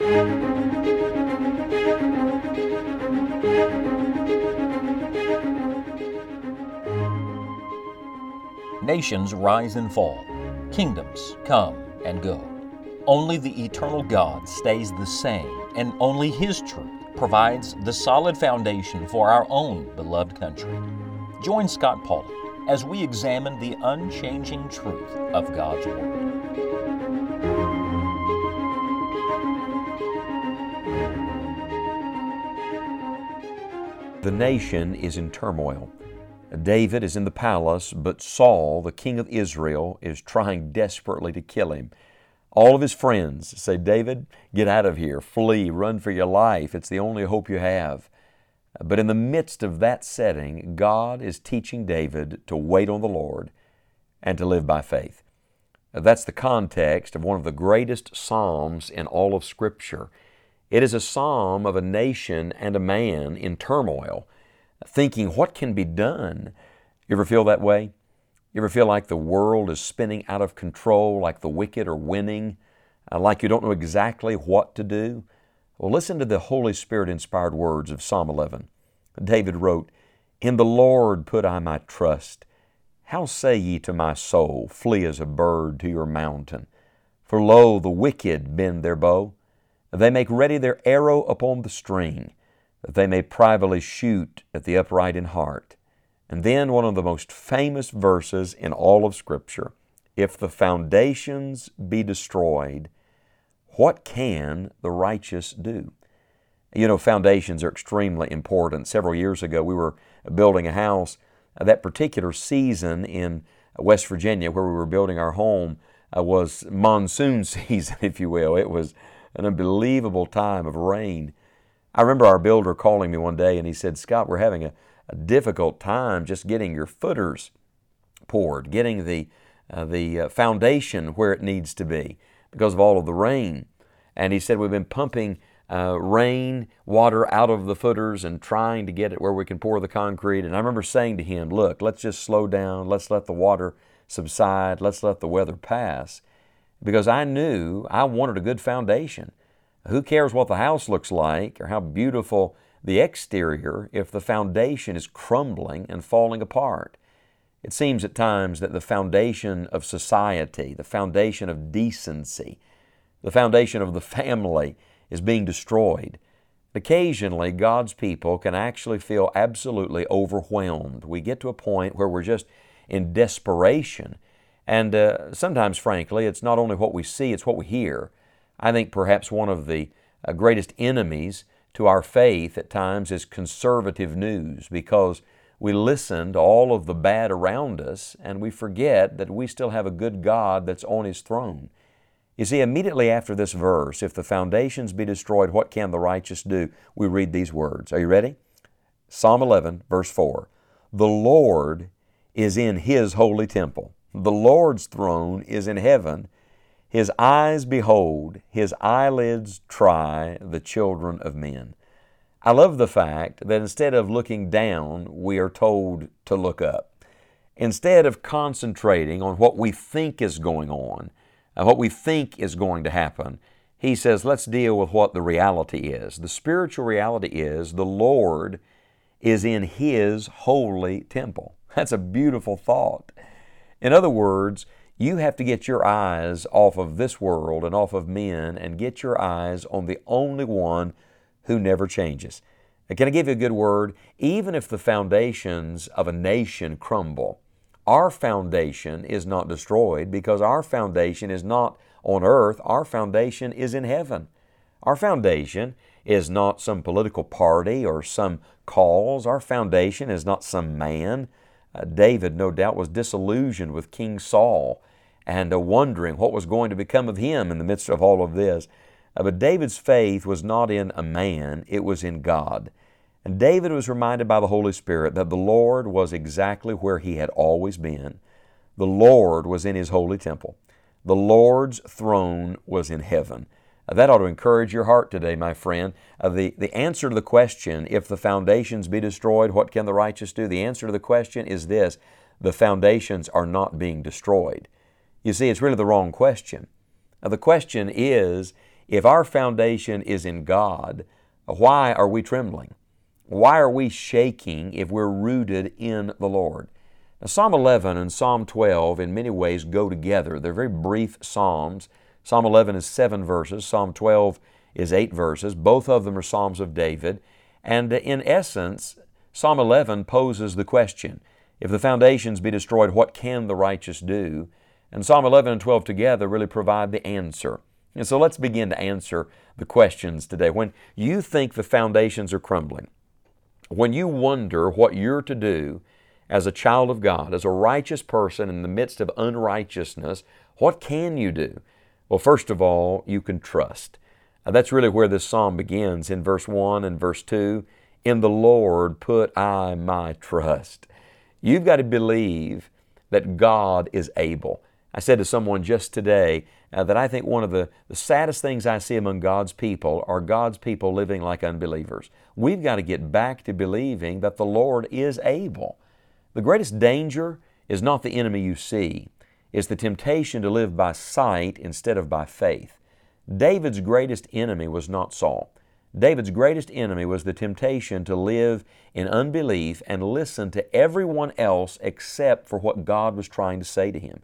Nations rise and fall, kingdoms come and go. Only the eternal God stays the same, and only His truth provides the solid foundation for our own beloved country. Join Scott Pauley as we examine the unchanging truth of God's Word. The nation is in turmoil. David is in the palace, but Saul, the king of Israel, is trying desperately to kill him. All of his friends say, David, get out of here, flee, run for your life. It's the only hope you have. But in the midst of that setting, God is teaching David to wait on the Lord and to live by faith. That's the context of one of the greatest Psalms in all of Scripture. It is a psalm of a nation and a man in turmoil thinking, what can be done? You ever feel that way? You ever feel like the world is spinning out of control, like the wicked are winning, uh, like you don't know exactly what to do? Well, listen to the Holy Spirit inspired words of Psalm 11. David wrote, In the Lord put I my trust. How say ye to my soul, Flee as a bird to your mountain? For lo, the wicked bend their bow. They make ready their arrow upon the string that they may privately shoot at the upright in heart. And then one of the most famous verses in all of Scripture if the foundations be destroyed, what can the righteous do? You know, foundations are extremely important. Several years ago, we were building a house. That particular season in West Virginia, where we were building our home, uh, was monsoon season, if you will. It was an unbelievable time of rain. I remember our builder calling me one day and he said, Scott, we're having a, a difficult time just getting your footers poured, getting the, uh, the uh, foundation where it needs to be because of all of the rain. And he said, We've been pumping uh, rain water out of the footers and trying to get it where we can pour the concrete. And I remember saying to him, Look, let's just slow down. Let's let the water subside. Let's let the weather pass. Because I knew I wanted a good foundation. Who cares what the house looks like or how beautiful the exterior if the foundation is crumbling and falling apart? It seems at times that the foundation of society, the foundation of decency, the foundation of the family is being destroyed. Occasionally, God's people can actually feel absolutely overwhelmed. We get to a point where we're just in desperation. And uh, sometimes, frankly, it's not only what we see, it's what we hear. I think perhaps one of the uh, greatest enemies to our faith at times is conservative news because we listen to all of the bad around us and we forget that we still have a good God that's on His throne. You see, immediately after this verse, if the foundations be destroyed, what can the righteous do? We read these words. Are you ready? Psalm 11, verse 4. The Lord is in His holy temple. The Lord's throne is in heaven. His eyes behold, his eyelids try the children of men. I love the fact that instead of looking down, we are told to look up. Instead of concentrating on what we think is going on, what we think is going to happen, he says, let's deal with what the reality is. The spiritual reality is the Lord is in His holy temple. That's a beautiful thought. In other words, you have to get your eyes off of this world and off of men and get your eyes on the only one who never changes. can I give you a good word? Even if the foundations of a nation crumble, our foundation is not destroyed because our foundation is not on earth, our foundation is in heaven. Our foundation is not some political party or some cause. Our foundation is not some man. Uh, David, no doubt, was disillusioned with King Saul and uh, wondering what was going to become of him in the midst of all of this. Uh, but David's faith was not in a man, it was in God. And David was reminded by the Holy Spirit that the Lord was exactly where he had always been. The Lord was in his holy temple. The Lord's throne was in heaven. That ought to encourage your heart today, my friend. Uh, the, the answer to the question, if the foundations be destroyed, what can the righteous do? The answer to the question is this the foundations are not being destroyed. You see, it's really the wrong question. Now, the question is If our foundation is in God, why are we trembling? Why are we shaking if we're rooted in the Lord? Now, Psalm 11 and Psalm 12 in many ways go together. They're very brief Psalms. Psalm 11 is seven verses, Psalm 12 is eight verses. Both of them are Psalms of David. And in essence, Psalm 11 poses the question if the foundations be destroyed, what can the righteous do? And Psalm 11 and 12 together really provide the answer. And so let's begin to answer the questions today. When you think the foundations are crumbling, when you wonder what you're to do as a child of God, as a righteous person in the midst of unrighteousness, what can you do? Well, first of all, you can trust. Now, that's really where this psalm begins in verse 1 and verse 2. In the Lord put I my trust. You've got to believe that God is able. I said to someone just today uh, that I think one of the, the saddest things I see among God's people are God's people living like unbelievers. We've got to get back to believing that the Lord is able. The greatest danger is not the enemy you see, it's the temptation to live by sight instead of by faith. David's greatest enemy was not Saul. David's greatest enemy was the temptation to live in unbelief and listen to everyone else except for what God was trying to say to him.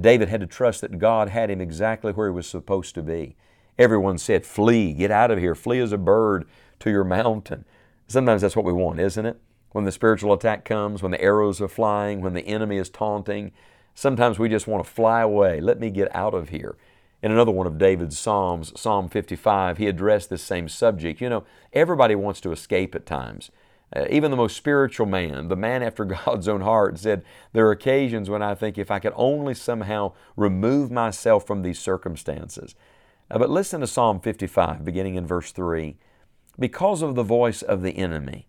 David had to trust that God had him exactly where he was supposed to be. Everyone said, Flee, get out of here, flee as a bird to your mountain. Sometimes that's what we want, isn't it? When the spiritual attack comes, when the arrows are flying, when the enemy is taunting, sometimes we just want to fly away. Let me get out of here. In another one of David's Psalms, Psalm 55, he addressed this same subject. You know, everybody wants to escape at times. Uh, even the most spiritual man, the man after God's own heart, said, There are occasions when I think if I could only somehow remove myself from these circumstances. Uh, but listen to Psalm 55, beginning in verse 3. Because of the voice of the enemy,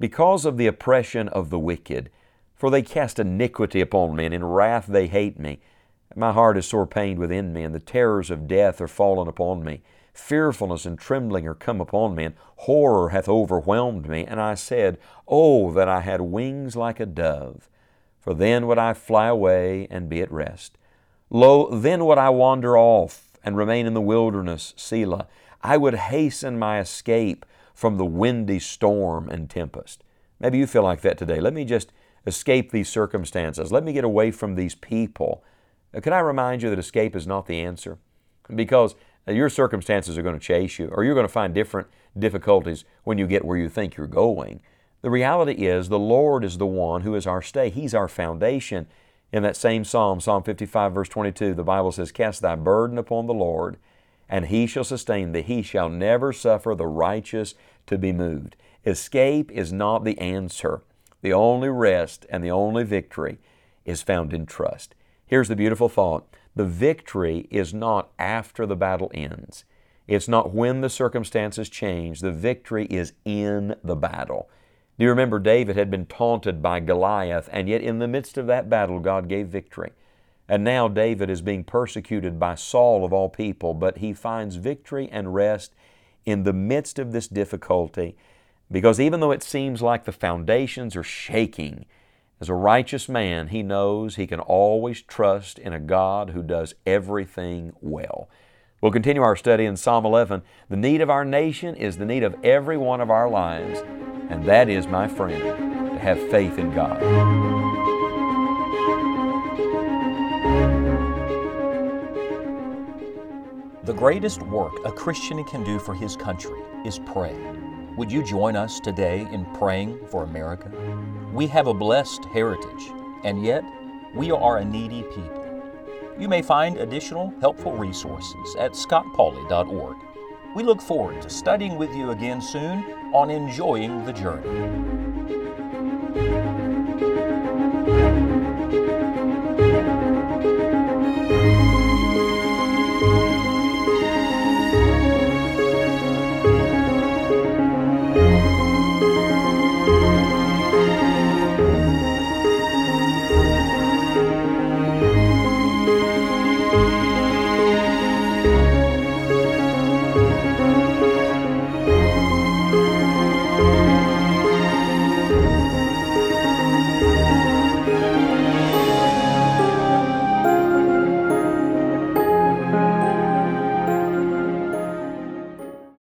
because of the oppression of the wicked, for they cast iniquity upon me, and in wrath they hate me. My heart is sore pained within me, and the terrors of death are fallen upon me. Fearfulness and trembling are come upon me, and horror hath overwhelmed me. And I said, Oh, that I had wings like a dove! For then would I fly away and be at rest. Lo, then would I wander off and remain in the wilderness, Selah. I would hasten my escape from the windy storm and tempest. Maybe you feel like that today. Let me just escape these circumstances. Let me get away from these people. Uh, can I remind you that escape is not the answer? Because uh, your circumstances are going to chase you, or you're going to find different difficulties when you get where you think you're going. The reality is, the Lord is the one who is our stay. He's our foundation. In that same psalm, Psalm 55, verse 22, the Bible says, Cast thy burden upon the Lord, and he shall sustain thee. He shall never suffer the righteous to be moved. Escape is not the answer. The only rest and the only victory is found in trust. Here's the beautiful thought the victory is not after the battle ends. It's not when the circumstances change. The victory is in the battle. Do you remember David had been taunted by Goliath, and yet in the midst of that battle, God gave victory. And now David is being persecuted by Saul of all people, but he finds victory and rest in the midst of this difficulty because even though it seems like the foundations are shaking, as a righteous man, he knows he can always trust in a God who does everything well. We'll continue our study in Psalm 11. The need of our nation is the need of every one of our lives, and that is, my friend, to have faith in God. The greatest work a Christian can do for his country is pray. Would you join us today in praying for America? We have a blessed heritage, and yet we are a needy people. You may find additional helpful resources at scottpauley.org. We look forward to studying with you again soon on Enjoying the Journey.